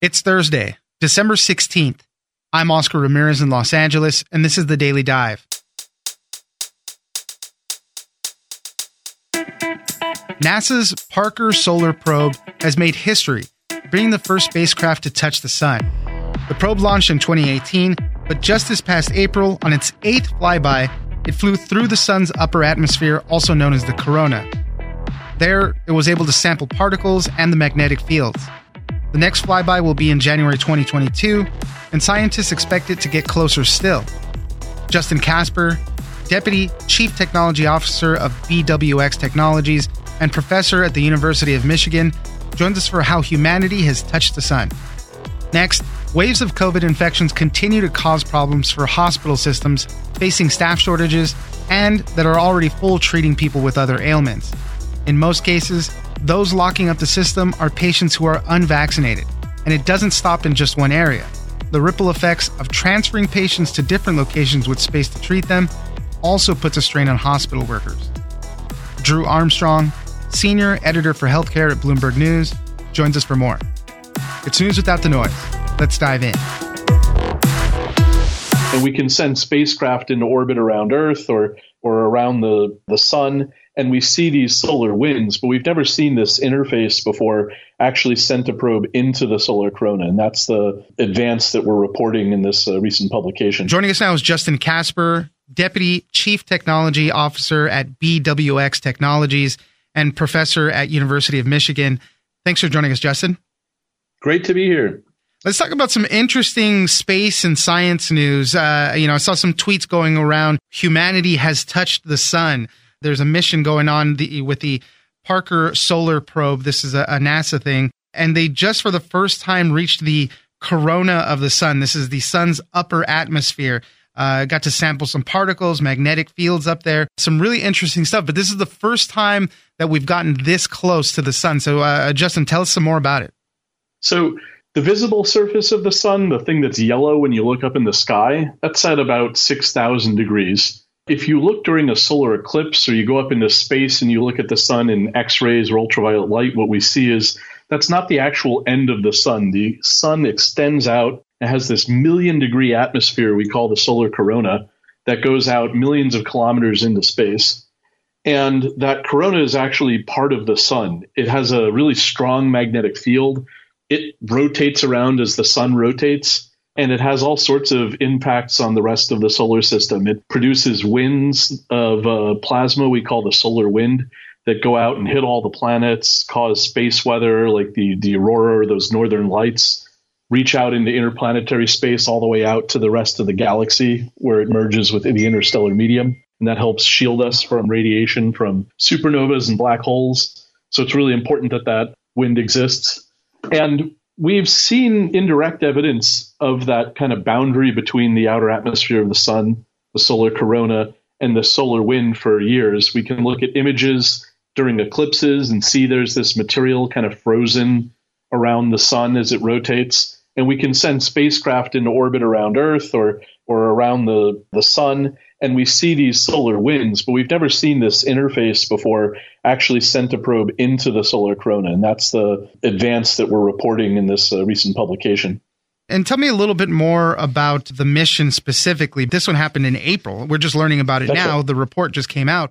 It's Thursday, December 16th. I'm Oscar Ramirez in Los Angeles, and this is the Daily Dive. NASA's Parker Solar Probe has made history, bringing the first spacecraft to touch the sun. The probe launched in 2018, but just this past April, on its eighth flyby, it flew through the sun's upper atmosphere, also known as the corona. There, it was able to sample particles and the magnetic fields. The next flyby will be in January 2022, and scientists expect it to get closer still. Justin Kasper, Deputy Chief Technology Officer of BWX Technologies and professor at the University of Michigan, joins us for how humanity has touched the sun. Next, waves of COVID infections continue to cause problems for hospital systems facing staff shortages and that are already full treating people with other ailments. In most cases, those locking up the system are patients who are unvaccinated, and it doesn't stop in just one area. The ripple effects of transferring patients to different locations with space to treat them also puts a strain on hospital workers. Drew Armstrong, senior editor for healthcare at Bloomberg News, joins us for more. It's news without the noise. Let's dive in. And we can send spacecraft into orbit around Earth or or around the, the sun and we see these solar winds, but we've never seen this interface before actually sent a probe into the solar corona. And that's the advance that we're reporting in this uh, recent publication. Joining us now is Justin Kasper, Deputy Chief Technology Officer at BWX Technologies and professor at University of Michigan. Thanks for joining us, Justin. Great to be here. Let's talk about some interesting space and science news. Uh, you know, I saw some tweets going around. Humanity has touched the sun. There's a mission going on the, with the Parker Solar Probe. This is a, a NASA thing. And they just for the first time reached the corona of the sun. This is the sun's upper atmosphere. Uh, got to sample some particles, magnetic fields up there, some really interesting stuff. But this is the first time that we've gotten this close to the sun. So, uh, Justin, tell us some more about it. So, the visible surface of the sun, the thing that's yellow when you look up in the sky, that's at about 6,000 degrees if you look during a solar eclipse or you go up into space and you look at the sun in X rays or ultraviolet light, what we see is that's not the actual end of the sun. The sun extends out. It has this million degree atmosphere we call the solar corona that goes out millions of kilometers into space. And that corona is actually part of the sun. It has a really strong magnetic field. It rotates around as the sun rotates and it has all sorts of impacts on the rest of the solar system. It produces winds of uh, plasma we call the solar wind that go out and hit all the planets, cause space weather like the the aurora or those northern lights, reach out into interplanetary space all the way out to the rest of the galaxy where it merges with the interstellar medium, and that helps shield us from radiation from supernovas and black holes. So it's really important that that wind exists. And we've seen indirect evidence of that kind of boundary between the outer atmosphere of the sun, the solar corona, and the solar wind for years. We can look at images during eclipses and see there's this material kind of frozen around the sun as it rotates. And we can send spacecraft into orbit around Earth or or around the, the sun and we see these solar winds, but we've never seen this interface before actually sent a probe into the solar corona. And that's the advance that we're reporting in this uh, recent publication. And tell me a little bit more about the mission specifically. This one happened in April. We're just learning about it that's now. Right. The report just came out.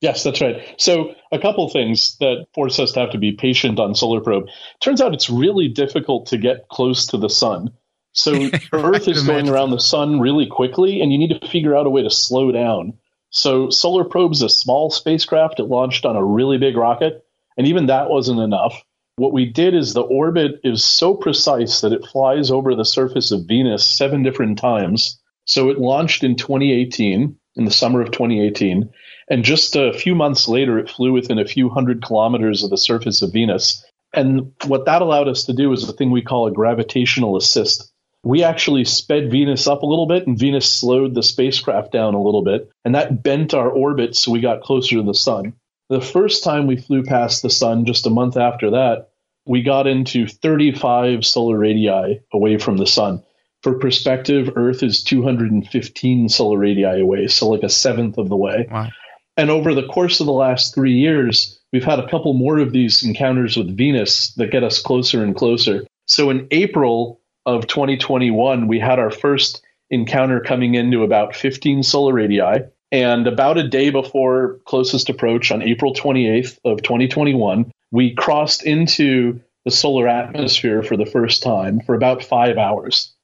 Yes, that's right. So, a couple things that force us to have to be patient on Solar Probe. Turns out it's really difficult to get close to the sun. So Earth is going around the sun really quickly, and you need to figure out a way to slow down. So Solar Probe is a small spacecraft. It launched on a really big rocket, and even that wasn't enough. What we did is the orbit is so precise that it flies over the surface of Venus seven different times. So it launched in 2018, in the summer of 2018, and just a few months later, it flew within a few hundred kilometers of the surface of Venus. And what that allowed us to do is a thing we call a gravitational assist we actually sped Venus up a little bit and Venus slowed the spacecraft down a little bit. And that bent our orbit so we got closer to the sun. The first time we flew past the sun, just a month after that, we got into 35 solar radii away from the sun. For perspective, Earth is 215 solar radii away, so like a seventh of the way. Wow. And over the course of the last three years, we've had a couple more of these encounters with Venus that get us closer and closer. So in April of 2021, we had our first encounter coming into about 15 solar radii. And about a day before closest approach on April 28th of 2021, we crossed into the solar atmosphere for the first time for about five hours.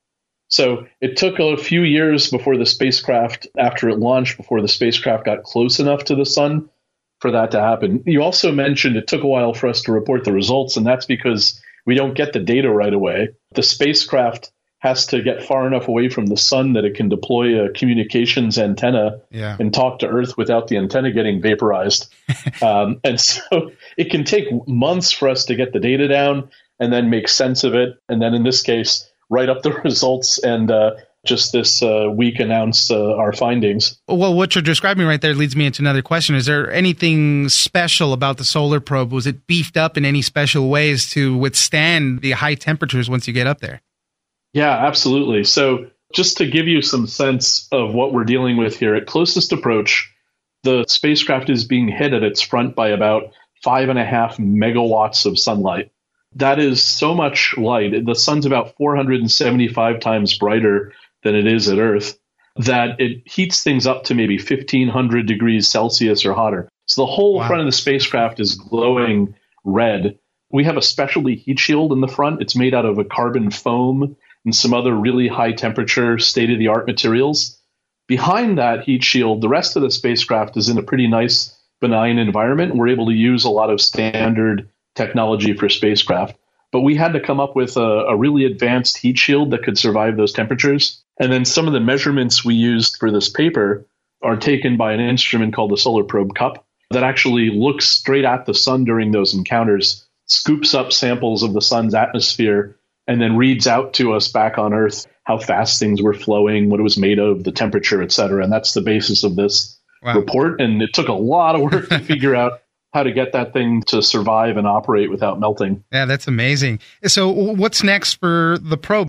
So it took a few years before the spacecraft, after it launched, before the spacecraft got close enough to the sun for that to happen. You also mentioned it took a while for us to report the results, and that's because we don't get the data right away. The spacecraft has to get far enough away from the sun that it can deploy a communications antenna yeah. and talk to Earth without the antenna getting vaporized. um, and so it can take months for us to get the data down and then make sense of it. And then in this case, write up the results and uh, just this uh, week announce uh, our findings. Well, what you're describing right there leads me into another question. Is there anything special about the solar probe? Was it beefed up in any special ways to withstand the high temperatures once you get up there? Yeah, absolutely. So, just to give you some sense of what we're dealing with here, at closest approach, the spacecraft is being hit at its front by about five and a half megawatts of sunlight. That is so much light. The sun's about 475 times brighter than it is at Earth that it heats things up to maybe 1500 degrees Celsius or hotter. So the whole wow. front of the spacecraft is glowing red. We have a specialty heat shield in the front. It's made out of a carbon foam and some other really high temperature, state of the art materials. Behind that heat shield, the rest of the spacecraft is in a pretty nice, benign environment. We're able to use a lot of standard technology for spacecraft. But we had to come up with a, a really advanced heat shield that could survive those temperatures. And then some of the measurements we used for this paper are taken by an instrument called the Solar Probe Cup that actually looks straight at the sun during those encounters, scoops up samples of the sun's atmosphere, and then reads out to us back on Earth how fast things were flowing, what it was made of, the temperature, et cetera. And that's the basis of this wow. report. And it took a lot of work to figure out how to get that thing to survive and operate without melting. Yeah, that's amazing. So, what's next for the probe?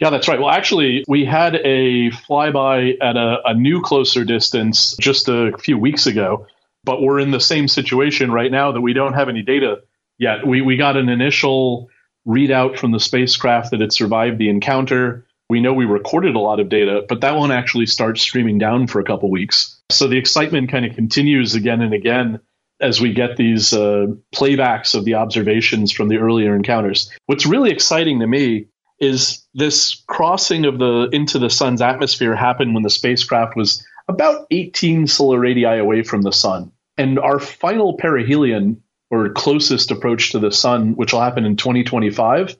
Yeah, that's right. Well, actually, we had a flyby at a, a new closer distance just a few weeks ago, but we're in the same situation right now that we don't have any data yet. We, we got an initial readout from the spacecraft that it survived the encounter. We know we recorded a lot of data, but that won't actually start streaming down for a couple weeks. So the excitement kind of continues again and again as we get these uh, playbacks of the observations from the earlier encounters. What's really exciting to me is this crossing of the into the sun's atmosphere happened when the spacecraft was about 18 solar radii away from the sun. And our final perihelion or closest approach to the sun, which will happen in 2025,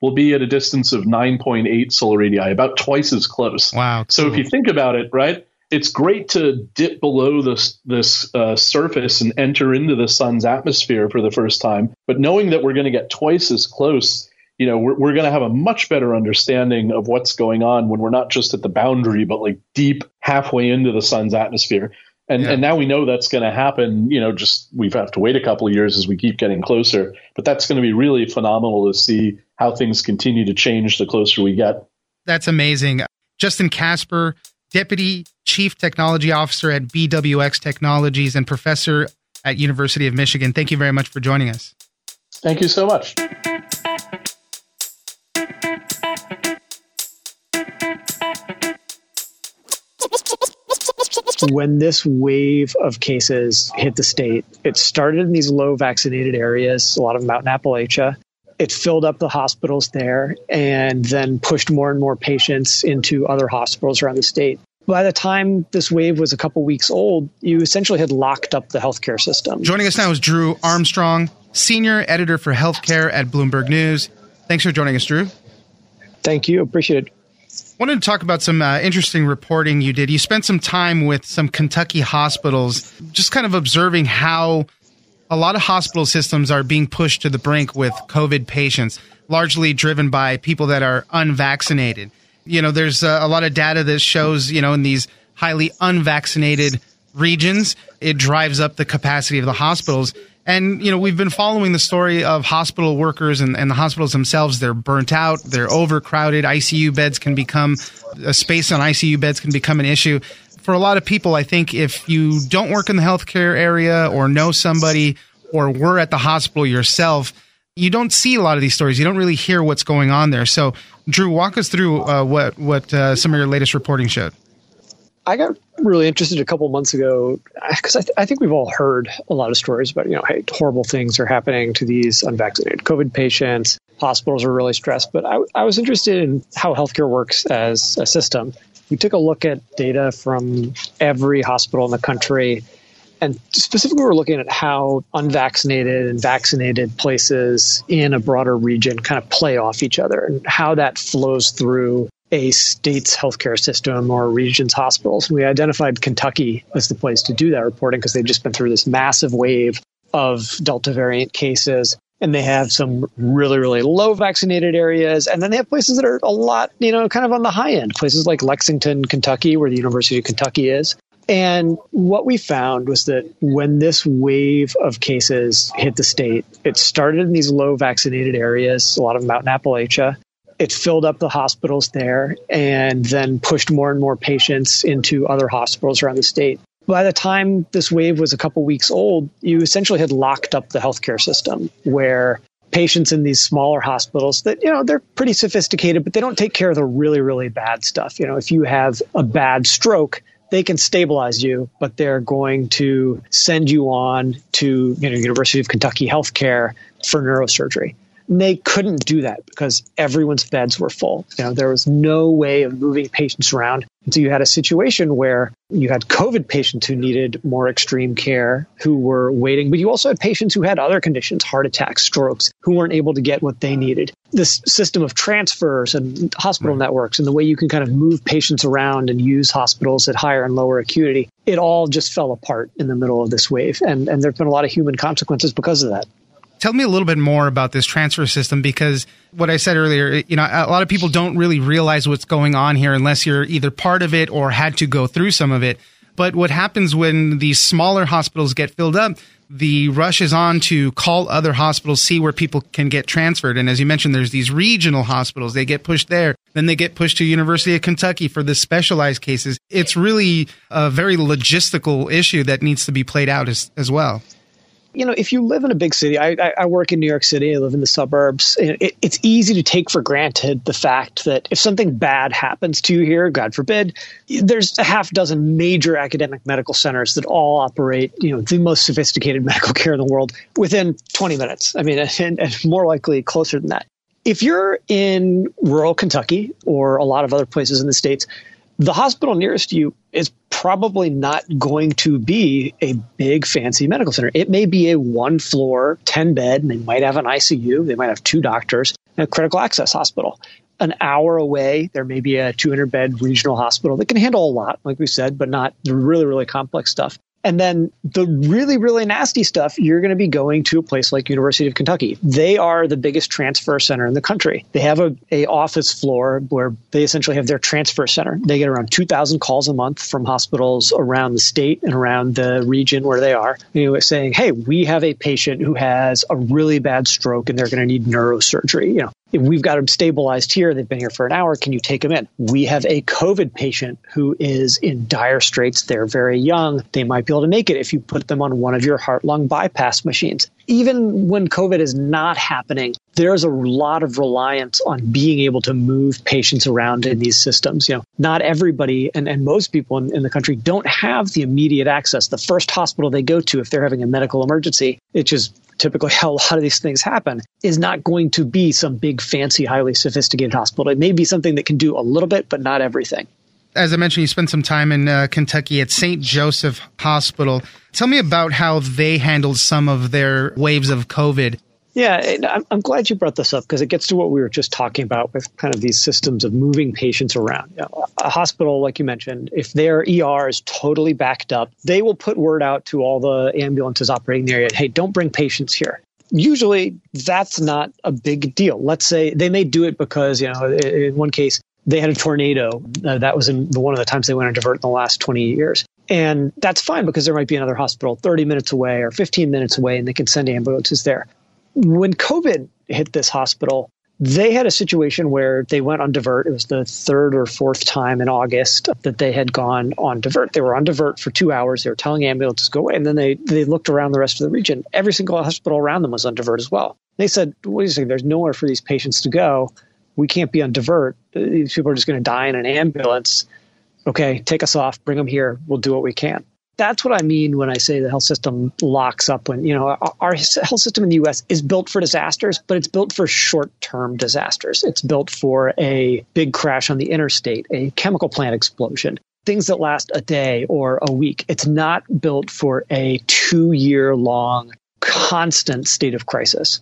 will be at a distance of 9.8 solar radii, about twice as close. Wow. So if you think about it, right, it's great to dip below this this uh, surface and enter into the sun's atmosphere for the first time, but knowing that we're going to get twice as close, you know, we're, we're going to have a much better understanding of what's going on when we're not just at the boundary, but like deep halfway into the sun's atmosphere. And, yeah. and now we know that's going to happen. You know, just we have to wait a couple of years as we keep getting closer. But that's going to be really phenomenal to see how things continue to change the closer we get. That's amazing. Justin Kasper, Deputy Chief Technology Officer at BWX Technologies and Professor at University of Michigan. Thank you very much for joining us. Thank you so much. When this wave of cases hit the state, it started in these low vaccinated areas, a lot of them out in Appalachia. It filled up the hospitals there and then pushed more and more patients into other hospitals around the state. By the time this wave was a couple weeks old, you essentially had locked up the healthcare system. Joining us now is Drew Armstrong, Senior Editor for Healthcare at Bloomberg News. Thanks for joining us, Drew. Thank you. Appreciate it wanted to talk about some uh, interesting reporting you did. You spent some time with some Kentucky hospitals, just kind of observing how a lot of hospital systems are being pushed to the brink with COVID patients, largely driven by people that are unvaccinated. You know, there's uh, a lot of data that shows, you know, in these highly unvaccinated regions, it drives up the capacity of the hospitals. And, you know, we've been following the story of hospital workers and, and the hospitals themselves. They're burnt out. They're overcrowded. ICU beds can become a space on ICU beds can become an issue for a lot of people. I think if you don't work in the healthcare area or know somebody or were at the hospital yourself, you don't see a lot of these stories. You don't really hear what's going on there. So, Drew, walk us through uh, what what uh, some of your latest reporting showed. I got really interested a couple months ago uh, because I, th- I, think we've all heard a lot of stories about you know hey horrible things are happening to these unvaccinated COVID patients. Hospitals are really stressed, but I, I was interested in how healthcare works as a system. We took a look at data from every hospital in the country and specifically, we're looking at how unvaccinated and vaccinated places in a broader region kind of play off each other and how that flows through a state's healthcare system or a region's hospitals. We identified Kentucky as the place to do that reporting because they've just been through this massive wave of Delta variant cases. And they have some really, really low vaccinated areas. And then they have places that are a lot, you know, kind of on the high end. Places like Lexington, Kentucky, where the University of Kentucky is, and what we found was that when this wave of cases hit the state, it started in these low vaccinated areas, a lot of them out in Appalachia. It filled up the hospitals there and then pushed more and more patients into other hospitals around the state. By the time this wave was a couple weeks old, you essentially had locked up the healthcare system where patients in these smaller hospitals that you know they're pretty sophisticated but they don't take care of the really really bad stuff you know if you have a bad stroke they can stabilize you, but they're going to send you on to you know University of Kentucky Healthcare for neurosurgery. And they couldn't do that because everyone's beds were full. You know, there was no way of moving patients around. And so you had a situation where you had COVID patients who needed more extreme care who were waiting, but you also had patients who had other conditions, heart attacks, strokes, who weren't able to get what they needed. This system of transfers and hospital networks and the way you can kind of move patients around and use hospitals at higher and lower acuity, it all just fell apart in the middle of this wave. And, and there have been a lot of human consequences because of that. Tell me a little bit more about this transfer system because what I said earlier, you know, a lot of people don't really realize what's going on here unless you're either part of it or had to go through some of it. But what happens when these smaller hospitals get filled up, the rush is on to call other hospitals, see where people can get transferred. And as you mentioned, there's these regional hospitals. They get pushed there. Then they get pushed to University of Kentucky for the specialized cases. It's really a very logistical issue that needs to be played out as, as well you know, if you live in a big city, I, I, work in New York City, I live in the suburbs. It, it's easy to take for granted the fact that if something bad happens to you here, God forbid, there's a half dozen major academic medical centers that all operate, you know, the most sophisticated medical care in the world within 20 minutes. I mean, and, and more likely closer than that. If you're in rural Kentucky or a lot of other places in the States, the hospital nearest you is probably not going to be a big fancy medical center. It may be a one floor, 10 bed, and they might have an ICU, they might have two doctors, and a critical access hospital. An hour away, there may be a 200 bed regional hospital that can handle a lot, like we said, but not really, really complex stuff. And then the really, really nasty stuff, you're going to be going to a place like University of Kentucky. They are the biggest transfer center in the country. They have a, a office floor where they essentially have their transfer center. They get around 2,000 calls a month from hospitals around the state and around the region where they are, you know, saying, "Hey, we have a patient who has a really bad stroke and they're going to need neurosurgery." You know, we've got them stabilized here. They've been here for an hour. Can you take them in? We have a COVID patient who is in dire straits. They're very young. They might be able to make it if you put them on one of your heart lung bypass machines. Even when COVID is not happening, there's a lot of reliance on being able to move patients around in these systems. You know, not everybody and, and most people in, in the country don't have the immediate access. The first hospital they go to if they're having a medical emergency, which is typically how a lot of these things happen, is not going to be some big, fancy, highly sophisticated hospital. It may be something that can do a little bit, but not everything. As I mentioned, you spent some time in uh, Kentucky at St. Joseph Hospital. Tell me about how they handled some of their waves of COVID yeah, I'm glad you brought this up because it gets to what we were just talking about with kind of these systems of moving patients around. You know, a hospital, like you mentioned, if their ER is totally backed up, they will put word out to all the ambulances operating the area hey, don't bring patients here. Usually, that's not a big deal. Let's say they may do it because, you know, in one case, they had a tornado. Uh, that was in one of the times they went on divert in the last 20 years. And that's fine because there might be another hospital 30 minutes away or 15 minutes away and they can send ambulances there when COVID hit this hospital, They had a situation where they went on divert. It was the third or fourth time in August that they had gone on divert. They were on divert for two hours. They were telling ambulances go away, and then they they looked around the rest of the region. Every single hospital around them was on divert as well. They said, "Wait a second, there's nowhere for these patients to go. We can't be on divert. These people are just going to die in an ambulance. Okay, take us off, bring them here. We'll do what we can." That's what I mean when I say the health system locks up. When you know our, health system in the U.S. is built for disasters, but it's built for short-term disasters. It's built for a big crash on the interstate, a chemical plant explosion, things that last a day or a week. It's not built for a two-year-long constant state of crisis.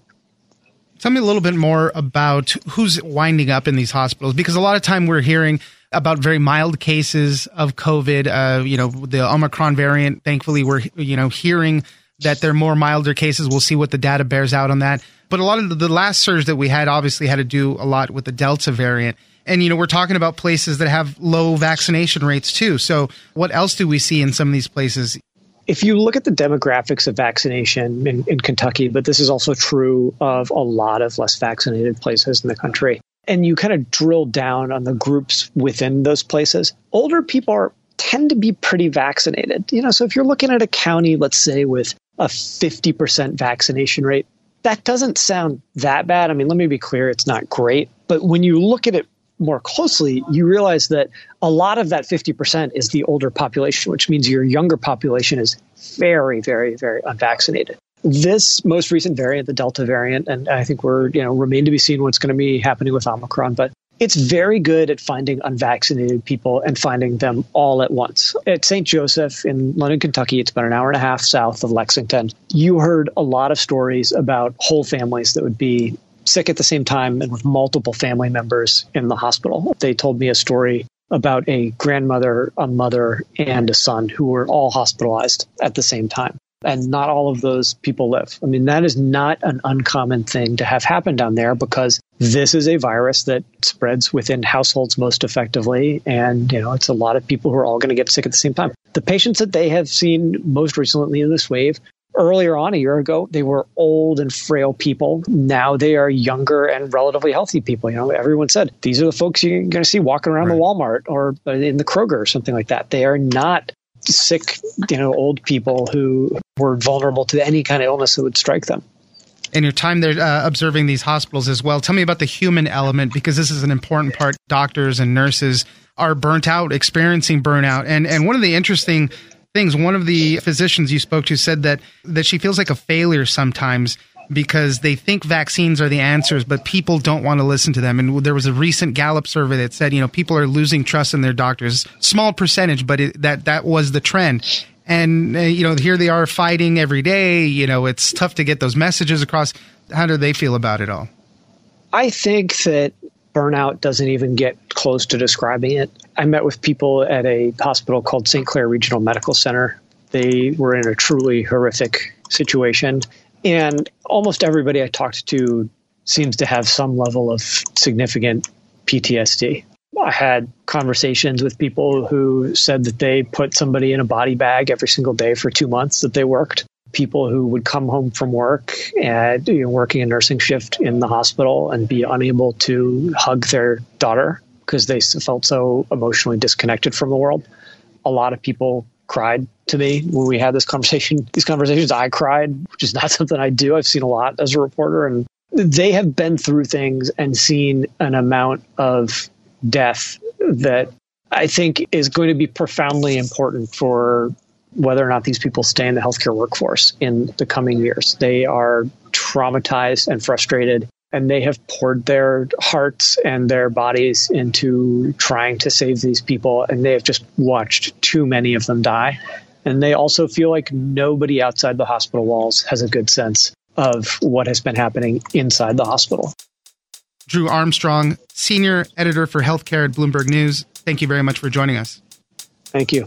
Tell me a little bit more about who's winding up in these hospitals because a lot of time we're hearing about very mild cases of COVID. Uh, you know, the Omicron variant. Thankfully, we're you know hearing that they're more milder cases. We'll see what the data bears out on that. But a lot of the, last surge that we had obviously had to do a lot with the Delta variant. And you know, we're talking about places that have low vaccination rates too. So, what else do we see in some of these places? If you look at the demographics of vaccination in, in Kentucky, but this is also true of a lot of less vaccinated places in the country, and you kind of drill down on the groups within those places, older people are tend to be pretty vaccinated. You know, so if you're looking at a county, let's say with a 50% vaccination rate, that doesn't sound that bad. I mean, let me be clear, it's not great, but when you look at it more closely, you realize that a lot of that 50% is the older population, which means your younger population is very, very, very unvaccinated this most recent variant, the Delta variant, and I think we're, you know, remain to be seen what's going to be happening with Omicron, but it's very good at finding unvaccinated people and finding them all at once. At St. Joseph in London, Kentucky, it's about an hour and a half south of Lexington. You heard a lot of stories about whole families that would be sick at the same time and with multiple family members in the hospital. They told me a story about a grandmother, a mother, and a son who were all hospitalized at the same time and not all of those people live. I mean, that is not an uncommon thing to have happen down there because this is a virus that spreads within households most effectively. And, you know, it's a lot of people who are all going to get sick at the same time. The patients that they have seen most recently in this wave earlier on a year ago they were old and frail people now they are younger and relatively healthy people you know everyone said these are the folks you're going to see walking around right. the walmart or in the kroger or something like that they are not sick, you know, old people who were vulnerable to any kind of illness that would strike them. In your time there uh, observing these hospitals as well, tell me about the human element because this is an important part. Doctors and nurses are burnt out, experiencing burnout, and and one of the interesting things, one of the physicians you spoke to said that that she feels like a failure sometimes because they think vaccines are the answers, but people don't want to listen to them. And there was a recent Gallup survey that said, you know, people are losing trust in their doctors. Small percentage, but it, that that was the trend. And uh, you know, here they are fighting every day. You know, it's tough to get those messages across. How do they feel about it all? I think that burnout doesn't even get close to describing it. I met with people at a hospital called St. Claire Regional Medical Center. They were in a truly horrific situation and almost everybody I talked to seems to have some level of significant PTSD. I had conversations with people who said that they put somebody in a body bag every single day for two months that they worked. People who would come home from work and you know, working a nursing shift in the hospital and be unable to hug their daughter because they felt so emotionally disconnected from the world. A lot of people cried to me when we had this conversation. These conversations, I cried, which is not something I do. I've seen a lot as a reporter, and they have been through things and seen an amount of death that I think is going to be profoundly important for whether or not these people stay in the healthcare workforce in the coming years. They are traumatized and frustrated and they have poured their hearts and their bodies into trying to save these people and they have just watched too many of them die. And they also feel like nobody outside the hospital walls has a good sense of what has been happening inside the hospital. Drew armstrong senior editor for healthcare at bloomberg news thank you very much for joining us. Thank you